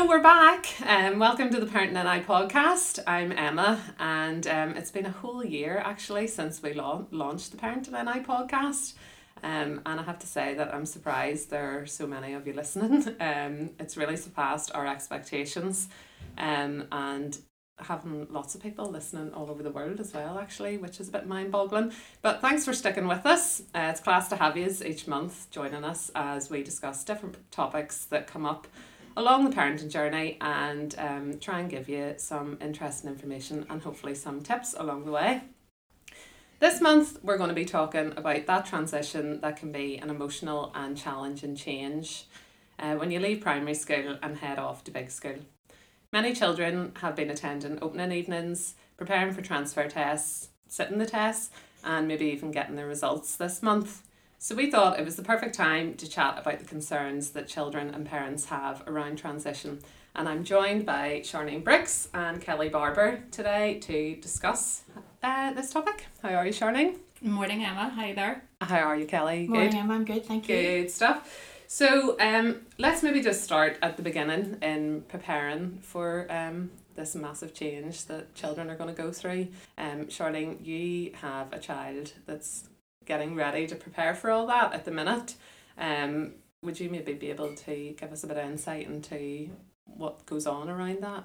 So we're back. Um, welcome to the Parenting NI podcast. I'm Emma, and um, it's been a whole year actually since we la- launched the Parenting NI podcast. Um, and I have to say that I'm surprised there are so many of you listening. Um, it's really surpassed our expectations, um, and having lots of people listening all over the world as well, actually, which is a bit mind boggling. But thanks for sticking with us. Uh, it's class to have you each month joining us as we discuss different topics that come up along the parenting journey and um, try and give you some interesting information and hopefully some tips along the way. This month, we're going to be talking about that transition that can be an emotional and challenging change uh, when you leave primary school and head off to big school. Many children have been attending opening evenings, preparing for transfer tests, sitting the tests, and maybe even getting their results this month. So we thought it was the perfect time to chat about the concerns that children and parents have around transition. And I'm joined by Charlene Bricks and Kelly Barber today to discuss uh, this topic. How are you, Charlene? Morning, Emma. Hi there. How are you, Kelly? Morning, Emma. I'm good, thank you. Good stuff. So um, let's maybe just start at the beginning in preparing for um, this massive change that children are going to go through. Um, Charlene, you have a child that's getting ready to prepare for all that at the minute. Um, would you maybe be able to give us a bit of insight into what goes on around that?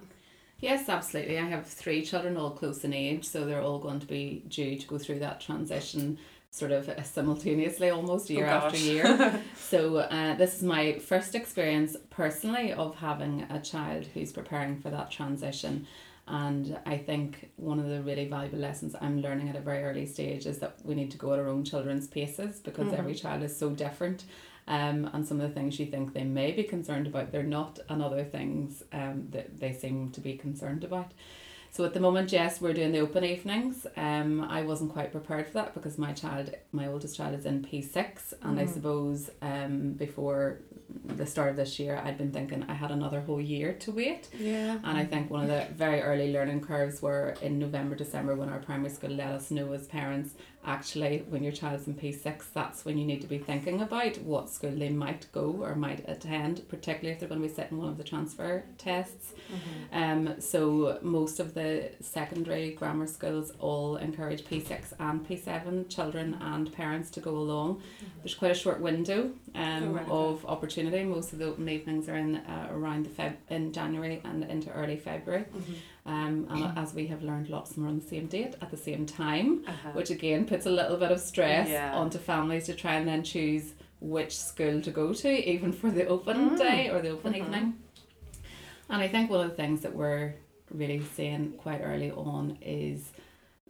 Yes, absolutely. I have three children, all close in age, so they're all going to be due to go through that transition sort of simultaneously almost year Oh, after year. so uh, this is my first experience personally of having a child who's preparing for that transition. And I think one of the really valuable lessons I'm learning at a very early stage is that we need to go at our own children's paces because Mhm. every child is so different. Um, and some of the things you think they may be concerned about, they're not, and other things um, that they seem to be concerned about. So at the moment, yes, we're doing the open evenings. Um, I wasn't quite prepared for that because my child, my oldest child, is in P six, and I Mhm. suppose um, before the start of this year, I'd been thinking I had another whole year to wait. Yeah. And I think one of the very early learning curves were in November, December when our primary school let us know as parents actually when your child's in P6 that's when you need to be thinking about what school they might go or might attend particularly if they're going to be sitting one of the transfer tests. Mhm. um, so most of the secondary grammar schools all encourage P6 and P7 children and parents to go along. There's quite a short window um, Oh, of opportunity. Most of the open evenings are in uh, around the Feb in January and into early February. Mhm. um, and as we have learned, lots are on the same date at the same time, Uh-huh. which again puts a little bit of stress Yeah. onto families to try and then choose which school to go to, even for the open Mm. day or the open Mhm. evening. And I think one of the things that we're really seeing quite early on is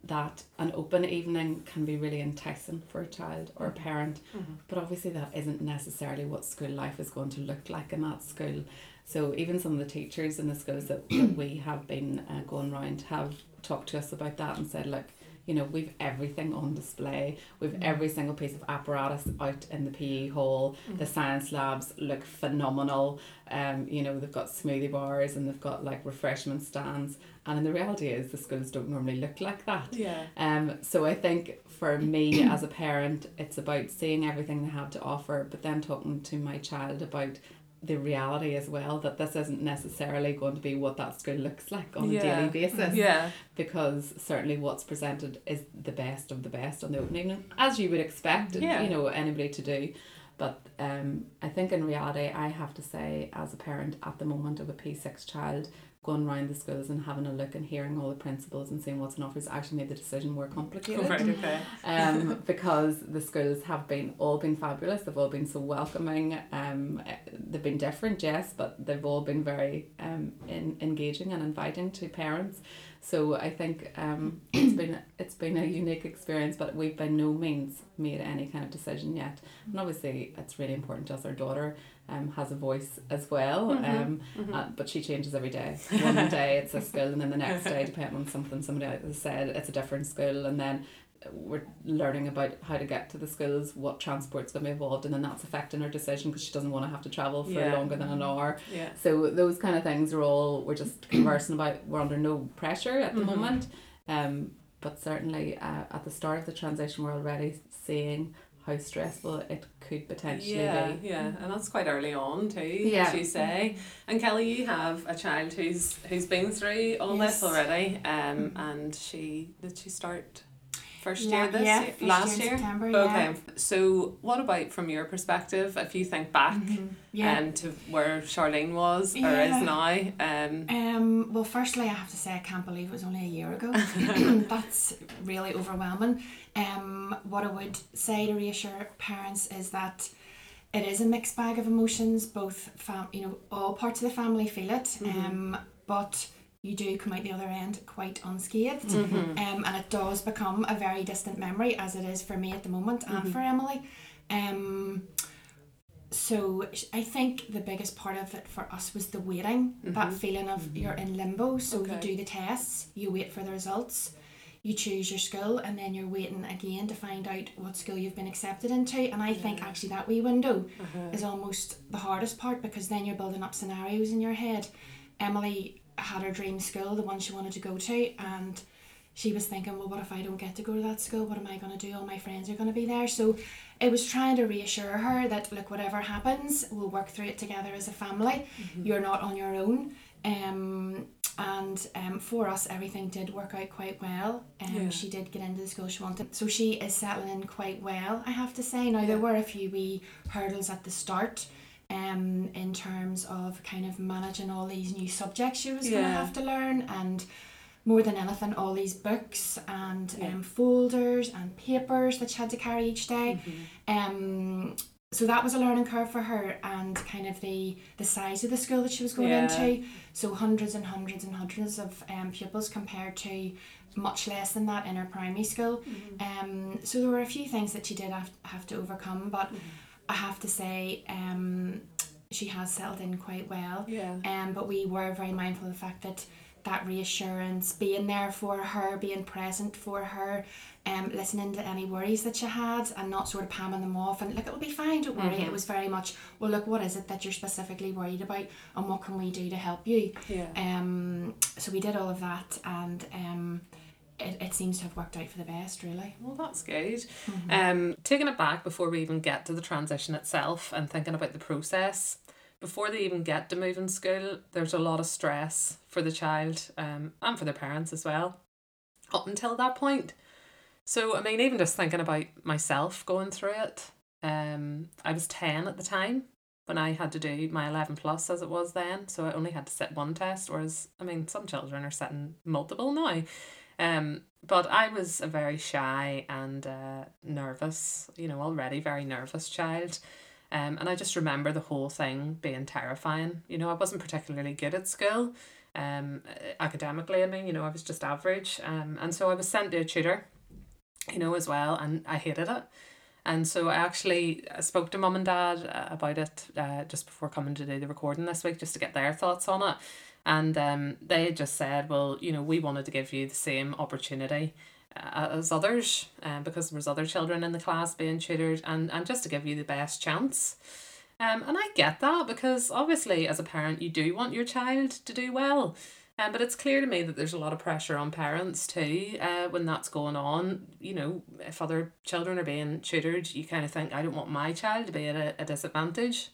that an open evening can be really enticing for a child or a parent Mhm. but obviously that isn't necessarily what school life is going to look like in that school. So even some of the teachers in the schools that, that we have been uh, going round have talked to us about that and said, look, you know, we've everything on display. We've Mm. every single piece of apparatus out in the PE hall. Mm. The science labs look phenomenal. Um, you know, they've got smoothie bars and they've got like refreshment stands. And the reality is the schools don't normally look like that. Yeah. Um, so I think for me as a parent, it's about seeing everything they have to offer, but then talking to my child about the reality as well that this isn't necessarily going to be what that school looks like on a daily basis. Yeah. Because certainly what's presented is the best of the best on the open evening, as you would expect, Yeah. you know, anybody to do. But um, I think in reality, I have to say, as a parent at the moment of a P6 child, going around the schools and having a look and hearing all the principals and seeing what's on offer has actually made the decision more complicated. Oh, right, okay. um, because the schools have been all been fabulous. They've all been so welcoming. Um, they've been different, yes, but they've all been very um, in, engaging and inviting to parents. So I think um, it's been it's been a unique experience, but we've by no means made any kind of decision yet. And obviously, it's really important to us. Our daughter um, has a voice as well, Mhm. um, Mhm. uh, but she changes every day. One day it's a school, and then the next day, depending on something somebody else has said, it's a different school, and then we're learning about how to get to the schools, what transport's going to be involved, and then that's affecting her decision because she doesn't want to have to travel for Yeah. longer than an hour. Yeah. So those kind of things are all we're just conversing about. We're under no pressure at the Mhm. moment, um, but certainly uh, at the start of the transition, we're already seeing how stressful it could potentially yeah, be. yeah, and that's quite early on too. Yeah. as you say. And Kelly, you have a child who's who's been through all Yes. this already. Um, and she did she start first La- year this yeah, year? last year year. Okay. yeah. So what about from your perspective, if you think back Mhm, Yeah. um, to where Charlene was or is now? Um, Um, well, firstly, I have to say I can't believe it was only a year ago. That's really overwhelming. Um, what I would say to reassure parents is that it is a mixed bag of emotions. Both, fam- you know, all parts of the family feel it, um, but you do come out the other end quite unscathed. mhm. Um, and it does become a very distant memory, as it is for me at the moment and for Emily. Um, so I think the biggest part of it for us was the waiting, that feeling of you're in limbo. So Okay. you do the tests, you wait for the results, you choose your school, and then you're waiting again to find out what school you've been accepted into. And I think actually that wee window Uh-huh. is almost the hardest part because then you're building up scenarios in your head. Emily had her dream school, the one she wanted to go to, and she was thinking, well, what if I don't get to go to that school? What am I going to do? All my friends are going to be there. So it was trying to reassure her that, look, whatever happens, we'll work through it together as a family. You're not on your own. Um, and um, for us, everything did work out quite well. Um, Yeah. She did get into the school she wanted. So she is settling in quite well, I have to say. Now, there were a few wee hurdles at the start um, in terms of kind of managing all these new subjects she was going to have to learn and more than anything all these books and Yeah. um, folders and papers that she had to carry each day Mm-hmm. um, so that was a learning curve for her and kind of the the size of the school that she was going Yeah. into so hundreds and hundreds and hundreds of um, pupils compared to much less than that in her primary school Mm-hmm. um, so there were a few things that she did have, have to overcome but Mm-hmm. I have to say um, she has settled in quite well Yeah. um, but we were very mindful of the fact that that reassurance, being there for her, being present for her, um, listening to any worries that she had and not sort of palming them off and look, it'll be fine, don't worry. It was very much, well, look, what is it that you're specifically worried about and what can we do to help you? Yeah. Um, so we did all of that and um, it, it seems to have worked out for the best, really. Well, that's good. Um, taking it back before we even get to the transition itself and thinking about the process, before they even get to moving school, there's a lot of stress for the child um, and for their parents as well, up until that point. So, I mean, even just thinking about myself going through it, um, I was 10 at the time when I had to do my 11 plus as it was then. So I only had to sit one test, whereas, I mean, some children are sitting multiple now. Um, but I was a very shy and uh, nervous, you know, already very nervous child. Um, and I just remember the whole thing being terrifying. You know, I wasn't particularly good at school. Um, academically, I mean, you know, I was just average. Um, and so I was sent to a tutor, you know, as well, and I hated it. And so I actually spoke to mum and dad uh, about it uh, just before coming to do the recording this week, just to get their thoughts on it. And um, they just said, well, you know, we wanted to give you the same opportunity as others um, because there was other children in the class being tutored and, and just to give you the best chance. Um, and I get that because obviously as a parent you do want your child to do well. Um, but it's clear to me that there's a lot of pressure on parents too uh, when that's going on. You know, if other children are being tutored, you kind of think, I don't want my child to be at a, a disadvantage.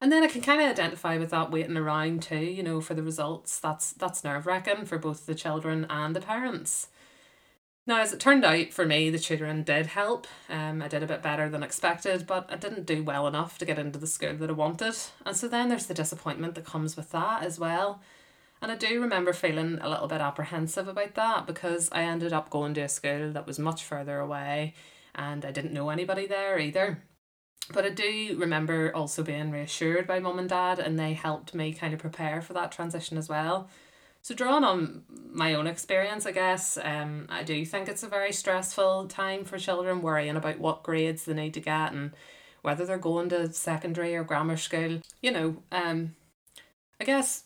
And then I can kind of identify with that waiting around too, you know, for the results. That's that's nerve wracking for both the children and the parents. Now, as it turned out for me, the tutoring did help. Um, I did a bit better than expected, but I didn't do well enough to get into the school that I wanted. And so then there's the disappointment that comes with that as well. And I do remember feeling a little bit apprehensive about that because I ended up going to a school that was much further away and I didn't know anybody there either. But I do remember also being reassured by mum and dad, and they helped me kind of prepare for that transition as well. So, drawing on my own experience, I guess, um, I do think it's a very stressful time for children worrying about what grades they need to get and whether they're going to secondary or grammar school. You know, um, I guess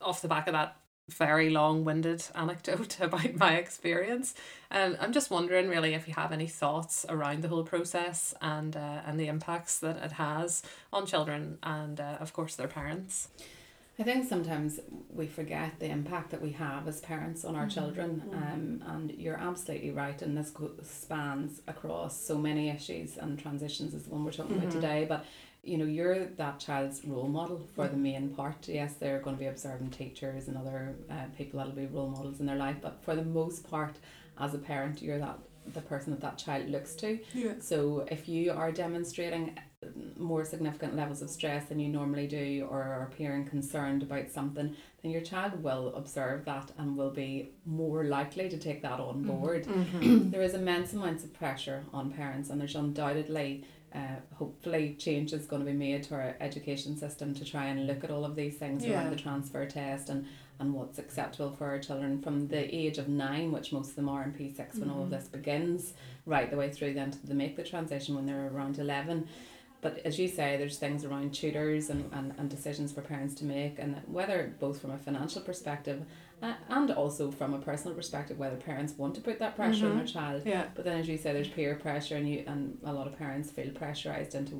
off the back of that very long-winded anecdote about my experience, um, I'm just wondering really if you have any thoughts around the whole process and uh, and the impacts that it has on children and uh, of course their parents. I think sometimes we forget the impact that we have as parents on our Mhm. children, Mhm. um, and you're absolutely right. And this spans across so many issues and transitions, is the one we're talking Mhm. about today. But you know, you're that child's role model for the main part. Yes, they're going to be observing teachers and other uh, people that'll be role models in their life, but for the most part, as a parent, you're that the person that that child looks to. Yeah. So if you are demonstrating more significant levels of stress than you normally do or are appearing concerned about something, then your child will observe that and will be more likely to take that on Mhm. board. Mm-hmm. There is immense amounts of pressure on parents and there's undoubtedly uh, hopefully change is going to be made to our education system to try and look at all of these things Yeah. around the transfer test and, and what's acceptable for our children from the age of nine, which most of them are in P6 when all of Mhm. this begins, right the way through then to they make the transition when they're around 11. But as you say, there's things around tutors and, and, and decisions for parents to make, and whether both from a financial perspective and also from a personal perspective, whether parents want to put that pressure on Mhm. their child. Yeah. But then, as you say, there's peer pressure, and you and a lot of parents feel pressurized into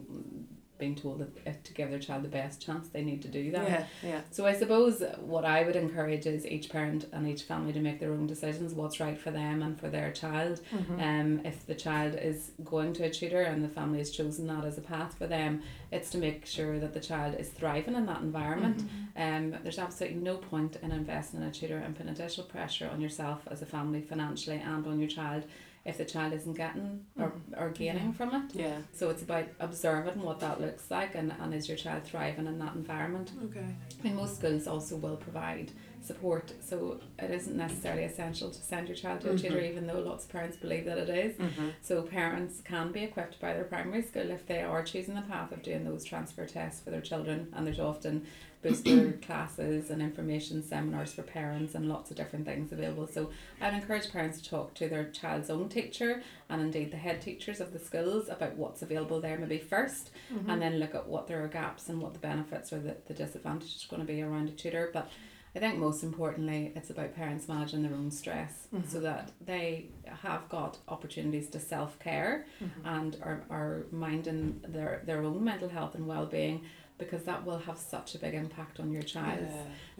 being told that to give their child the best chance, they need to do that. Yeah. Yeah. So I suppose what I would encourage is each parent and each family to make their own decisions, what's right for them and for their child. Mhm. Um, if the child is going to a tutor and the family has chosen that as a path for them, it's to make sure that the child is thriving in that environment. Um, there's absolutely no point in investing in a tutor and putting additional pressure on yourself as a family financially and on your child if the child isn't getting or, mm. or gaining Yeah. from it. Yeah. So it's about observing what that looks like and, and is your child thriving in that environment. Okay. I mean, most schools also will provide support, so it isn't necessarily essential to send your child to a tutor, Mhm. even though lots of parents believe that it is. Mm-hmm. So parents can be equipped by their primary school if they are choosing the path of doing those transfer tests for their children, and there's often booster classes and information seminars for parents and lots of different things available. So I'd encourage parents to talk to their child's own teacher and indeed the head teachers of the schools about what's available there maybe 1st Mm-hmm. and then look at what there are gaps and what the benefits or the, the disadvantages are going to be around a tutor. But I think most importantly, it's about parents managing their own stress Mhm. so that they have got opportunities to self care Mm-hmm. and are, are minding their, their own mental health and well being because that will have such a big impact on your child.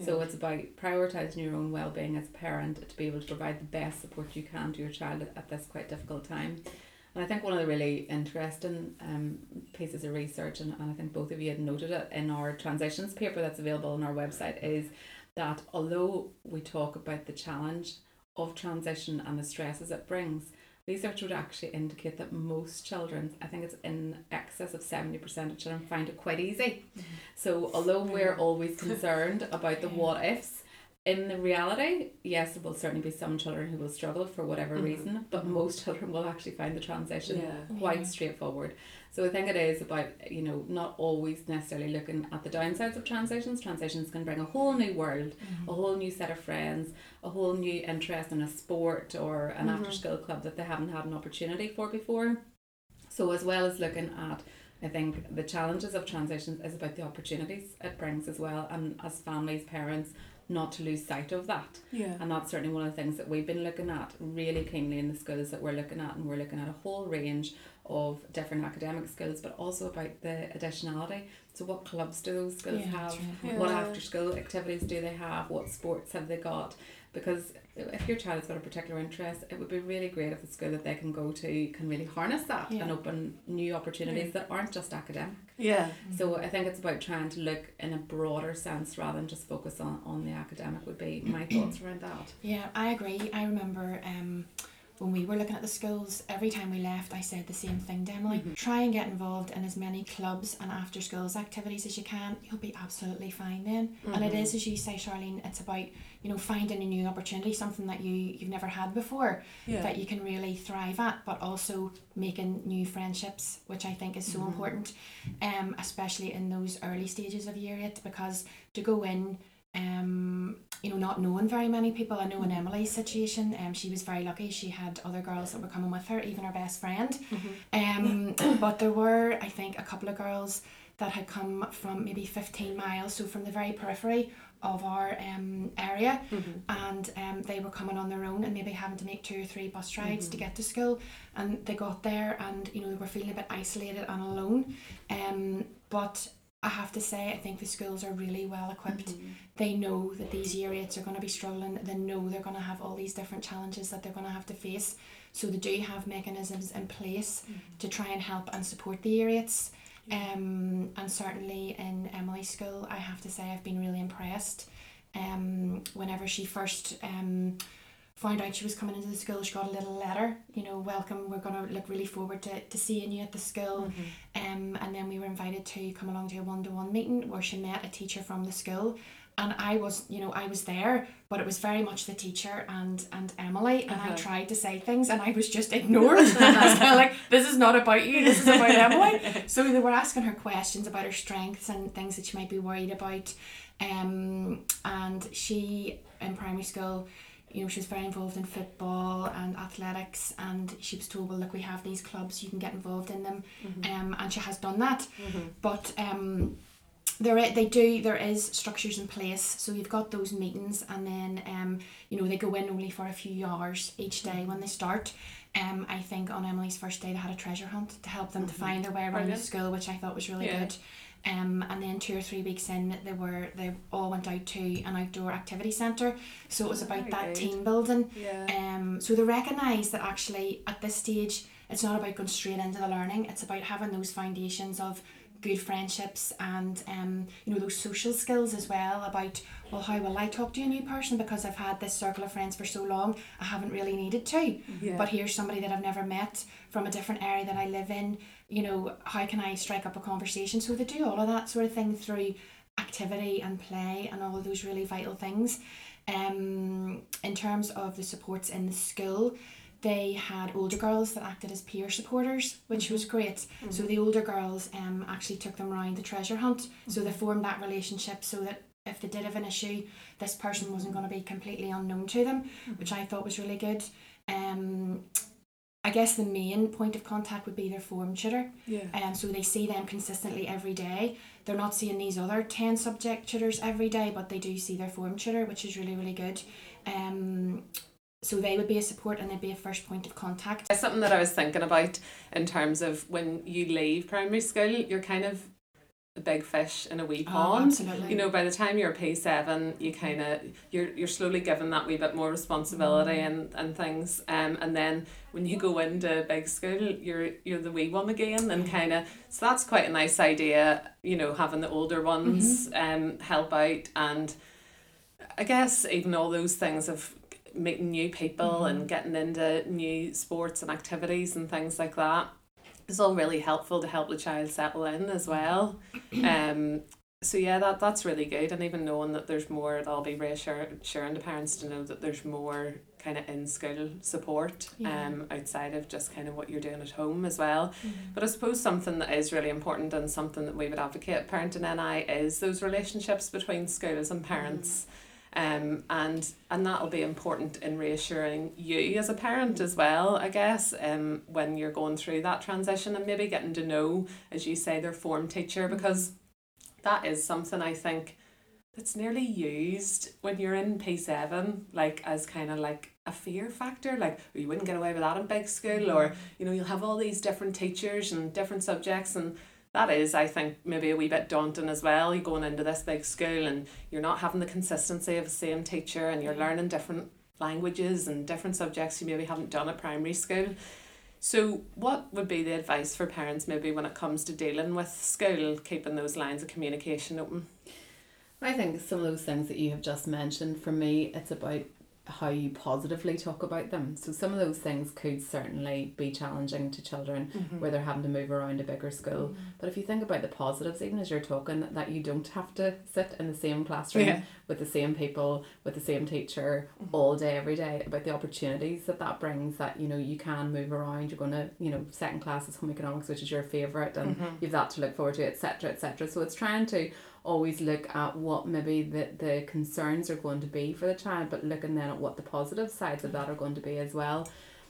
So it's about prioritising your own well being as a parent to be able to provide the best support you can to your child at, at this quite difficult time. And I think one of the really interesting um, pieces of research, and, and I think both of you had noted it in our transitions paper that's available on our website, is that although we talk about the challenge of transition and the stresses it brings, research would actually indicate that most children, I think it's in excess of 70% of children, find it quite easy. So although we're always concerned about the what ifs, in the reality, yes, there will certainly be some children who will struggle for whatever Mhm. reason, but Mhm. most children will actually find the transition Yeah. quite Yeah. straightforward. So I think it is about, you know, not always necessarily looking at the downsides of transitions. Transitions can bring a whole new world, a whole new set of friends, a whole new interest in a sport or an Mhm. after school club that they haven't had an opportunity for before. So as well as looking at I think the challenges of transitions is about the opportunities it brings as well and as families, parents, not to lose sight of that. Yeah. And that's certainly one of the things that we've been looking at really keenly in the schools that we're looking at and we're looking at a whole range of different academic skills but also about the additionality. So what clubs do those schools Yeah, have? right. Yeah. What after school activities do they have? What sports have they got? Because if your child's got a particular interest, it would be really great if the school that they can go to can really harness that Yeah. and open new opportunities that aren't just academic. Yeah. So I think it's about trying to look in a broader sense rather than just focus on, on the academic would be my thoughts around that. Yeah, I agree. I remember um, when we were looking at the schools, every time we left, I said the same thing to Emily. Mhm. Try and get involved in as many clubs and after schools activities as you can. You'll be absolutely fine then. And it Mhm. is, as you say, Charlene, it's about you know finding a new opportunity, something that you you've never had before Yeah. that you can really thrive at, but also making new friendships, which I think is so Mhm. important, um, especially in those early stages of year eight, because to go in, um, you know, not knowing very many people. I know in Emily's situation, um, she was very lucky. She had other girls that were coming with her, even her best friend. Mhm. Um, but there were, I think, a couple of girls that had come from maybe 15 miles, so from the very periphery of our um, area, Mhm. and um, they were coming on their own and maybe having to make two or three bus rides to Mhm. get to school. And they got there and, you know, they were feeling a bit isolated and alone. Um, but I have to say, I think the schools are really well equipped. Mm-hmm. They know that these year eights are going to be struggling. They know they're going to have all these different challenges that they're going to have to face. So they do have mechanisms in place to try and help and support the year eights. Um, and certainly in Emily's school, I have to say I've been really impressed. Um, whenever she first um, found out she was coming into the school, she got a little letter, you know, welcome, we're going to look really forward to, to seeing you at the school. Um, and then we were invited to come along to a one to one meeting where she met a teacher from the school. And I was, you know, I was there, but it was very much the teacher and and Emily. And I Uh-huh. tried to say things, and I was just ignored. I was kind of like, "This is not about you. This is about Emily." So they were asking her questions about her strengths and things that she might be worried about. Um, and she in primary school, you know, she was very involved in football and athletics, and she was told, "Well, look, we have these clubs. You can get involved in them," um, and she has done that. But um, there they do there is structures in place. So you've got those meetings and then um you know they go in only for a few hours each day when they start. Um I think on Emily's first day they had a treasure hunt to help them to find their way around the school which I thought was really Yeah. good um and then two or three weeks in they were they all went out to an outdoor activity centre so it was Oh, about very that good. team building Yeah. um, so they recognise that actually at this stage it's not about going straight into the learning, it's about having those foundations of good friendships and um, you know those social skills as well about well how will I talk to a new person? Because I've had this circle of friends for so long I haven't really needed to. Yeah. but here's somebody that I've never met from a different area that I live in. You know how can I strike up a conversation? So they do all of that sort of thing through activity and play and all those really vital things. Um, in terms of the supports in the school they had older girls that acted as peer supporters, which was great. So the older girls um, actually took them around the treasure hunt. So they formed that relationship so that if they did have an issue, this person wasn't going to be completely unknown to them, which I thought was really good. Um, I guess the main point of contact would be their form tutor. yeah. Um, so they see them consistently every day. They're not seeing these other 10 subject tutors every day, but they do see their form tutor, which is really, really good. Um, so they would be a support and they'd be a first point of contact. It's something that I was thinking about in terms of when you leave primary school, you're kind of a big fish in a wee oh, pond. absolutely. You know, by the time you're P seven, you mm-hmm. kind of you're you're slowly given that wee bit more responsibility mm. and, and things. Um, and then when you go into big school, you're you're the wee one again, and mm-hmm. kind of so that's quite a nice idea. You know, having the older ones mm-hmm. um help out, and I guess even all those things of meeting new people and getting into new sports and activities and things like that is all really helpful to help the child settle in as well. Um, so yeah, that that's really good, and even knowing that there's more, that'll be reassuring to parents to know that there's more kind of in school support Yeah. um outside of just kind of what you're doing at home as well. Mhm. But I suppose something that is really important and something that we would advocate Parenting NI is those relationships between schools and parents. Um, and and that'll be important in reassuring you as a parent as well, I guess, um, when you're going through that transition and maybe getting to know, as you say, their form teacher because that is something I think that's nearly used when you're in P seven, like as kind of like a fear factor, like oh, you wouldn't get away with that in big school, or you know you'll have all these different teachers and different subjects, and that is I think maybe a wee bit daunting as well. You're going into this big school and you're not having the consistency of the same teacher, and you're learning different languages and different subjects you maybe haven't done at primary school. So, what would be the advice for parents maybe when it comes to dealing with school, keeping those lines of communication open? I think some of those things that you have just mentioned, for me, it's about how you positively talk about them. So some of those things could certainly be challenging to children mm-hmm. where they're having to move around a bigger school. Mm-hmm. But if you think about the positives, even as you're talking, that you don't have to sit in the same classroom Yeah. with the same people, with the same teacher mm-hmm. all day, every day, about the opportunities that that brings, that, you know, you can move around, you're going to, you know, second class is home economics, which is your favourite, and you've that to look forward to, etc., etc. So it's trying to always look at what maybe the, the concerns are going to be for the child, but looking then at what the positive sides of that are going to be as well.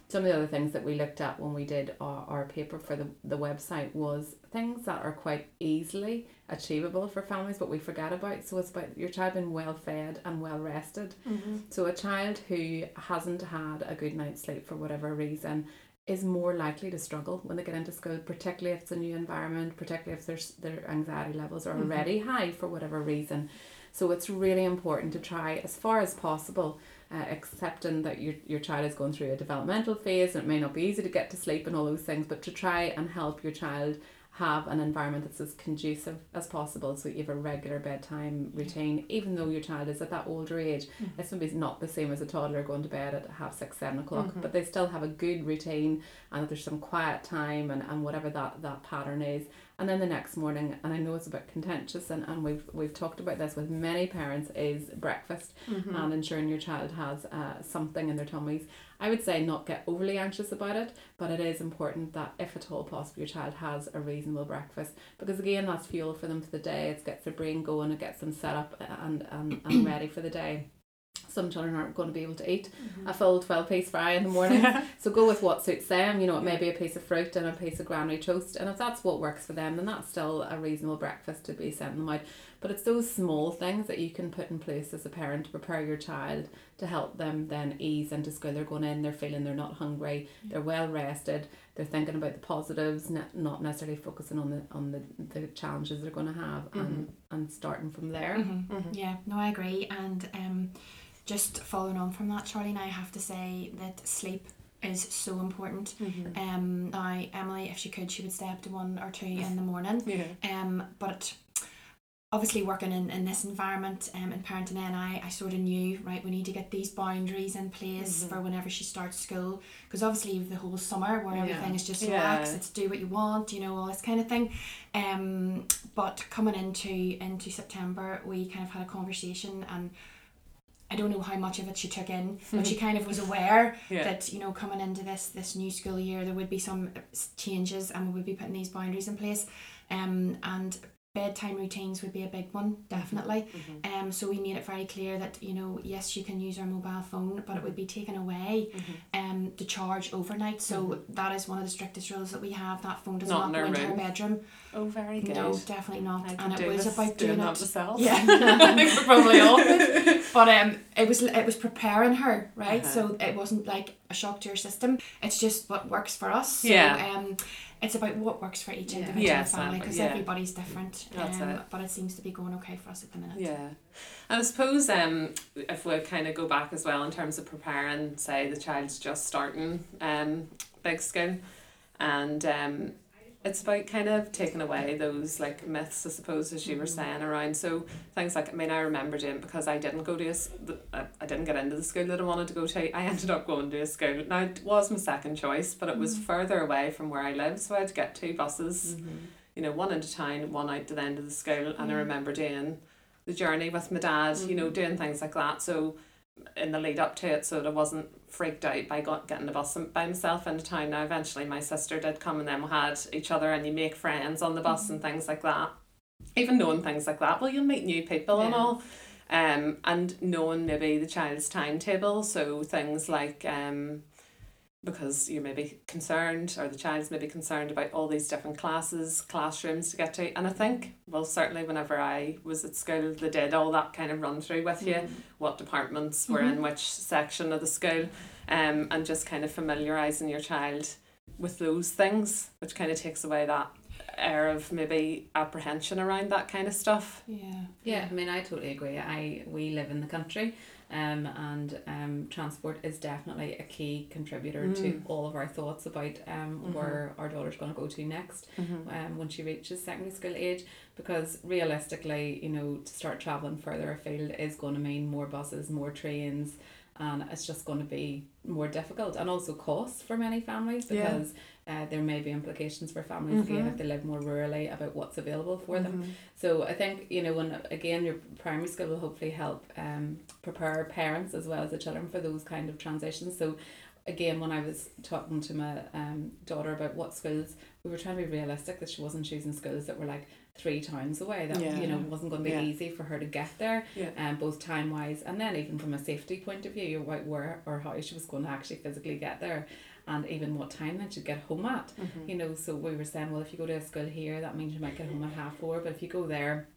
Some of the other things that we looked at when we did our, our paper for the, the website was things that are quite easily achievable for families but we forget about. So it's about your child being well fed and well rested. Mm-hmm. So a child who hasn't had a good night's sleep for whatever reason is more likely to struggle when they get into school, particularly if it's a new environment, particularly if there's their anxiety levels are already high for whatever reason. So it's really important to try as far as possible, uh, accepting that your, your child is going through a developmental phase and it may not be easy to get to sleep and all those things, but to try and help your child have an environment that's as conducive as possible so you have a regular bedtime routine even though your child is at that older age. Mm-hmm. it's maybe not the same as a toddler going to bed at half six seven o'clock but they still have a good routine and that there's some quiet time and, and whatever that that pattern is and then the next morning and I know it's a bit contentious and, and we've we've talked about this with many parents is breakfast Mm-hmm. and ensuring your child has uh, something in their tummies. I would say not get overly anxious about it but it is important that if at all possible your child has a reasonable breakfast because again that's fuel for them for the day. It gets their brain going it gets them set up and, and, and ready for the day some children aren't going to be able to eat Mm-hmm. a full 12 piece fry in the morning. So go with what suits them you know it may be a piece of fruit and a piece of granary toast and if that's what works for them then that's still a reasonable breakfast to be sending them out. But it's those small things that you can put in place as a parent to prepare your child to help them then ease into school. They're going in they're feeling they're not hungry they're well rested they're thinking about the positives not necessarily focusing on the on the, the challenges they're going to have and and starting from there. Mm-hmm. Yeah, no, I agree. And um, just following on from that, Charlie, and I have to say that sleep is so important. Mm-hmm. Um, now Emily, if she could, she would stay up to one or two in the morning. Yeah. Um, but obviously working in, in this environment um, in Parenting NI I sort of knew right we need to get these boundaries in place Mhm. for whenever she starts school because obviously the whole summer where Yeah. everything is just Yeah. relax, it's do what you want, you know all this kind of thing. Um, but coming into into September, we kind of had a conversation and. I don't know how much of it she took in, but she kind of was aware Yeah. that you know coming into this this new school year there would be some changes and we would be putting these boundaries in place. Um and bedtime routines would be a big one definitely. Mm-hmm. um so we made it very clear that you know yes she can use her mobile phone but it would be taken away Mm-hmm. um to charge overnight. So that is one of the strictest rules that we have that phone does Not not, go into her bedroom Oh, very good. no definitely not I and it was with about doing doing that myself. yeah, I think we're probably all good. But um, it was it was preparing her, right? Uh-huh. So it wasn't like a shock to your system. It's just what works for us. So, Yeah. Um, it's about what works for each individual Yeah, family because yeah. everybody's different. That's um, it. But it seems to be going okay for us at the minute. Yeah. And I suppose um if we kind of go back as well in terms of preparing, say the child's just starting um big school and um it's about kind of taking away those like myths, I suppose, as you were mm-hmm. saying around. So things like, I mean, I remember doing because I didn't go to a, I didn't get into the school that I wanted to go to. I ended up going to a school. Now it was my second choice, but it was mm-hmm. further away from where I lived, so I had to get two buses mm-hmm. you know, one into town, one out to the end of the school. And I remember doing the journey with my dad, you know, doing things like that. So in the lead up to it, so that I wasn't freaked out by got, getting the bus by myself into town. Now, eventually, my sister did come and then we had each other, and you make friends on the bus and things like that. Even knowing things like that, well, you'll meet new people and all. Um, and knowing maybe the child's timetable, so things like um, because you may be concerned or the child's may be concerned about all these different classes, classrooms to get to. And I think, well, certainly whenever I was at school, they did all that kind of run through with you, what departments were in which section of the school, um, and just kind of familiarising your child with those things, which kind of takes away that air of maybe apprehension around that kind of stuff. Yeah. Yeah, I mean, I totally agree. I we live in the country, um, and um, transport is definitely a key contributor to Mm. all of our thoughts about um Mhm. where our daughter's going to go to next, Mm-hmm. um, when she reaches secondary school age. Because realistically, you know, to start traveling further afield is going to mean more buses, more trains, and it's just going to be more difficult and also costs for many families Yeah. Uh, there may be implications for families again Mhm. if they live more rurally about what's available for them. Mm-hmm. So I think you know when again your primary school will hopefully help um prepare parents as well as the children for those kind of transitions. So again when I was talking to my um daughter about what schools we were trying to be realistic that she wasn't choosing schools that were like three towns away that Yeah. you know wasn't going to be Yeah. easy for her to get there Yeah. um, both time wise and then even from a safety point of view about where or how she was going to actually physically get there and even what time then she'd get home at Mm-hmm. you know so we were saying well if you go to a school here that means you might get home at half four but if you go there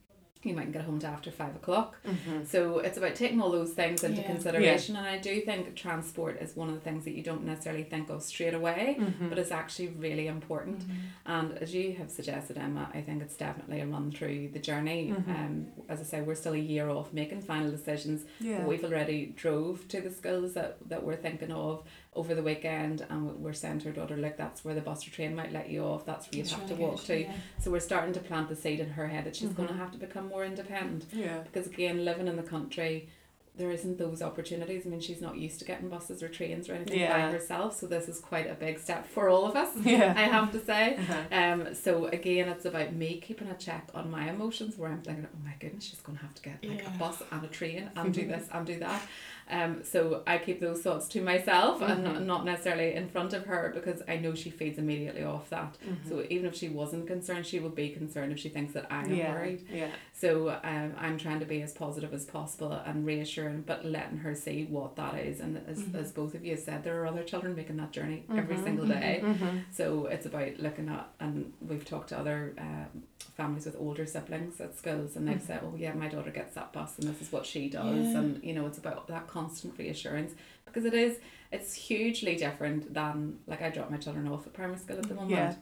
you mightn't get home to after five o'clock. Mm-hmm. So it's about taking all those things into Yeah. consideration. And I do think transport is one of the things that you don't necessarily think of straight away, Mm-hmm. but it's actually really important. And as you have suggested, Emma, I think it's definitely a run through the journey. Mhm. Um, as I say, we're still a year off making final decisions. Yeah. We've already drove to the schools that, that we're thinking of over the weekend, and we're saying to our daughter, like, that's where the bus or train might let you off. That's where you have to walk to. yeah. So we're starting to plant the seed in her head that she's going to have to become more independent yeah. because again living in the country there isn't those opportunities i mean she's not used to getting buses or trains or anything Yeah. by herself so this is quite a big step for all of us Yeah. i have to say Uh-huh. um so again it's about me keeping a check on my emotions where i'm thinking oh my goodness she's going to have to get like Yeah. a bus and a train and do this and do that um so i keep those thoughts to myself and not, Mhm. not necessarily in front of her because i know she feeds immediately off that Mhm. so even if she wasn't concerned she will be concerned if she thinks that i am yeah. worried Yeah. so um, I'm trying to be as positive as possible and reassuring, but letting her see what that is. And as, Mhm. as both of you said, there are other children making that journey every Mhm. single day. Mm-hmm. So it's about looking at, and we've talked to other um, families with older siblings at schools, and they've said, "Oh yeah, my daughter gets that bus, and this is what she does," Yeah. and you know, it's about that constant reassurance because it is. It's hugely different than like I drop my children off at primary school at the mm, moment. Yeah.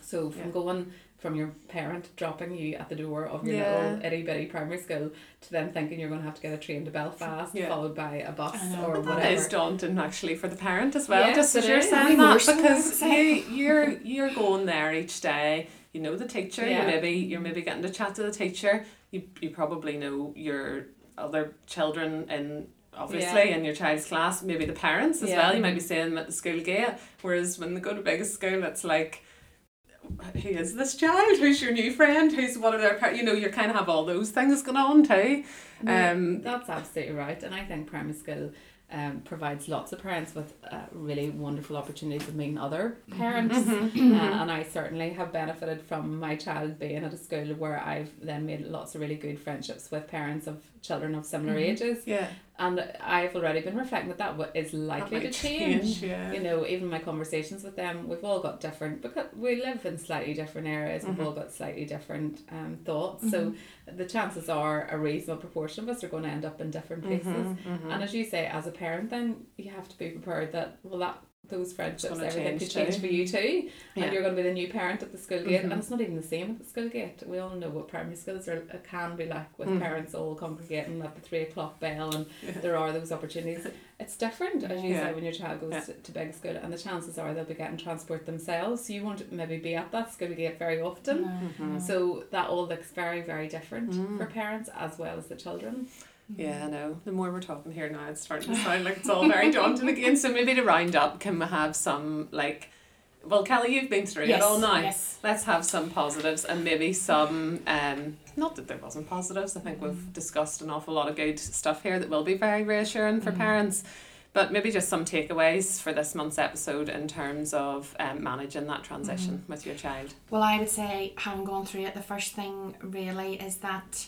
So from Yeah. going from your parent dropping you at the door of your Yeah. little itty bitty primary school to then thinking you're going to have to get a train to Belfast Yeah. followed by a bus or But That whatever. is daunting actually for the parent as well. Just as you're is. saying that more so, I would because you you're you're going there each day. You know the teacher. You maybe you're maybe getting to chat to the teacher. You you probably know your other children in obviously Yeah. in your child's class. Maybe the parents as Yeah. well. You might be seeing them at the school gate. Whereas when they go to biggest school, it's like. Who is this child? Who's your new friend? Who's one of their par-? You know, you kind of have all those things going on too. Um, That's absolutely right, and I think primary school um, provides lots of parents with uh, really wonderful opportunities of meeting other parents. Mhm, Uh, mhm. and I certainly have benefited from my child being at a school where I've then made lots of really good friendships with parents of children of similar Mhm. ages. Yeah, And I've already been reflecting that that is is that likely to might change. Yeah. You know, even my conversations with them, we've all got different because we live in slightly different areas. We've Mhm. all got slightly different um, thoughts. So Mm-hmm. the chances are a reasonable proportion of us are going to end up in different places. Mhm, mhm. And as you say, as a parent, then you have to be prepared that well, that those friendships, everything change could change for you too, Yeah. and you're going to be the new parent at the school gate, Mhm. and it's not even the same at the school gate. We all know what primary schools are uh, can be like with Mhm. parents all congregating at the three o'clock bell, and Yeah. there are those opportunities. It's different, as you Yeah. say, when your child goes to, to big school, and the chances are they'll be getting transport themselves. So you won't maybe be at that school gate very often. Mhm. So that all looks very, very different Mm. for parents as well as the children. Yeah, I know. The more we're talking here now, it's starting to sound like it's all very daunting again. So maybe to round up, can we have some like, well, Kelly, you've been through yes, it all now. Yes. Let's have some positives and maybe some. Um, not that there wasn't positives. I think we've discussed an awful lot of good stuff here that will be very reassuring for Mhm. parents. But maybe just some takeaways for this month's episode in terms of um, managing that transition with your child. Well, I would say, having gone through it, the first thing really is that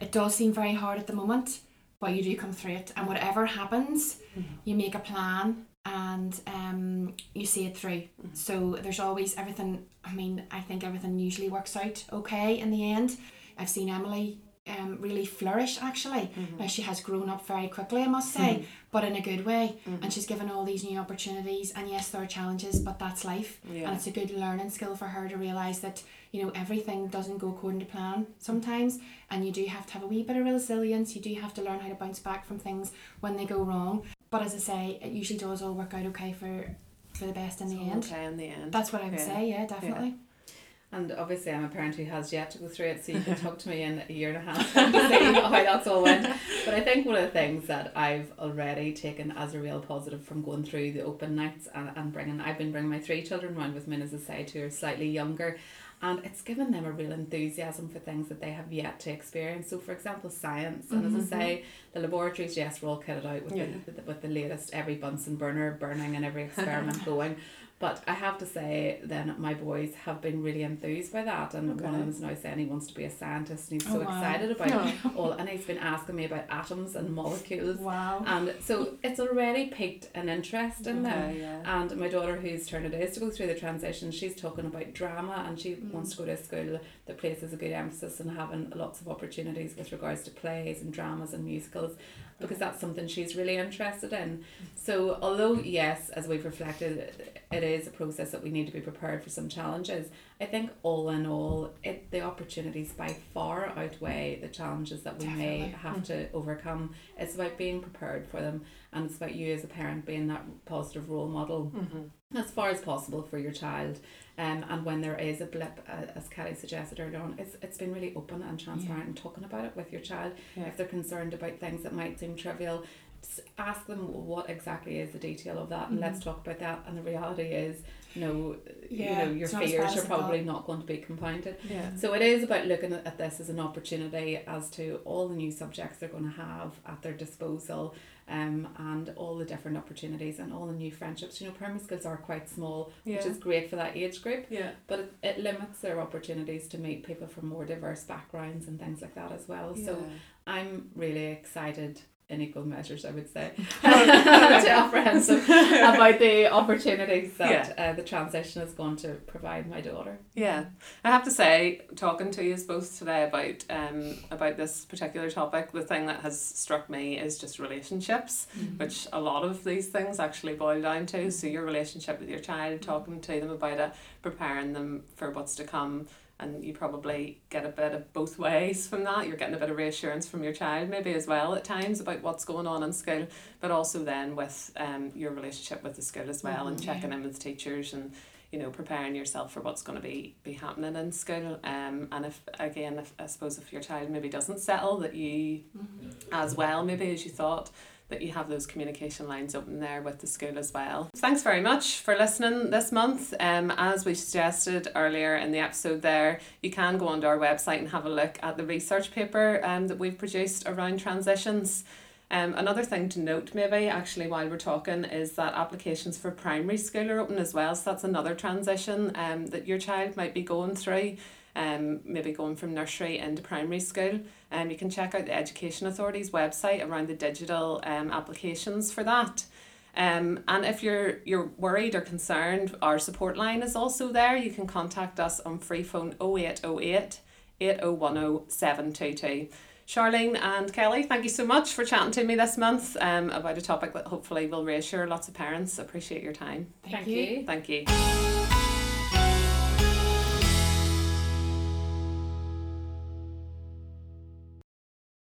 it does seem very hard at the moment, but you do come through it. And whatever happens, you make a plan and um, you see it through. So there's always everything. I mean, I think everything usually works out okay in the end. I've seen Emily um, really flourish actually. Mm-hmm. Now she has grown up very quickly, I must say, mm-hmm. but in a good way. Mm-hmm. And she's given all these new opportunities. And yes, there are challenges, but that's life. Yeah. And it's a good learning skill for her to realise that, you know, everything doesn't go according to plan sometimes. And you do have to have a wee bit of resilience. You do have to learn how to bounce back from things when they go wrong. But as I say, it usually does all work out okay for for the best in the end. Okay, in the end. That's what I would Yeah. say, yeah, definitely. And obviously, I'm a parent who has yet to go through it, so you can talk to me in a year and a half to see how that's all went. But I think one of the things that I've already taken as a real positive from going through the open nights and, and bringing, I've been bringing my three children around with me, as I say, who are slightly younger. And it's given them a real enthusiasm for things that they have yet to experience. So, for example, science. And as I mm-hmm, say, mm-hmm. the laboratories, yes, we're all kitted out with, Yeah. the, with the latest every Bunsen burner burning and every experiment going. But I have to say, then my boys have been really enthused by that, and Okay. one of them is now saying he wants to be a scientist, and he's Oh, so wow. excited about Yeah. all. And he's been asking me about atoms and molecules, Wow. and so it's already piqued an interest in them. Okay, yeah. And my daughter, whose turn it is to go through the transition, she's talking about drama and she Mm. wants to go to a school that places a good emphasis on having lots of opportunities with regards to plays and dramas and musicals because that's something she's really interested in. So, although, yes, as we've reflected, it is a process that we need to be prepared for some challenges, I think all in all, it the opportunities by far outweigh the challenges that we may Definitely. have to overcome. It's about being prepared for them and it's about you as a parent being that positive role model Mm-hmm. as far as possible for your child. Um, and when there is a blip, uh, as Kelly suggested earlier on, it's, it's been really open and transparent and talking about it with your child. Yeah. If they're concerned about things that might seem trivial, just ask them what exactly is the detail of that and Mhm. let's talk about that. And the reality is, no, Yeah, you know, your it's not as bad fears are probably not going to be compounded. Yeah. So it is about looking at this as an opportunity as to all the new subjects they're going to have at their disposal um, and all the different opportunities and all the new friendships. You know, primary schools are quite small, which is great for that age group, Yeah. but it, it limits their opportunities to meet people from more diverse backgrounds and things like that as well. Yeah. So I'm really excited in equal measures, I would say, to apprehensive about the opportunities that uh, the transition is going to provide my daughter. Yeah, I have to say, talking to you both today about um about this particular topic, the thing that has struck me is just relationships, which a lot of these things actually boil down to. So your relationship with your child, talking to them about it, preparing them for what's to come. And you probably get a bit of both ways from that. You're getting a bit of reassurance from your child, maybe as well at times about what's going on in school, but also then with um your relationship with the school as well, and Mhm. checking in with teachers and you know preparing yourself for what's going to be be happening in school um and if again if i suppose if your child maybe doesn't settle that you as well maybe as you thought that you have those communication lines open there with the school as well. Thanks very much for listening this month. Um, as we suggested earlier in the episode, there you can go onto our website and have a look at the research paper um, that we've produced around transitions. Um, another thing to note, maybe actually, while we're talking, is that applications for primary school are open as well. So that's another transition um, that your child might be going through, um, maybe going from nursery into primary school. Um, you can check out the Education Authority's website around the digital um, applications for that. Um, and if you're you're worried or concerned, our support line is also there. You can contact us on free phone 0808 8010 722. Charlene and Kelly, thank you so much for chatting to me this month um, about a topic that hopefully will reassure lots of parents. Appreciate your time. Thank, Thank you. you. Thank you.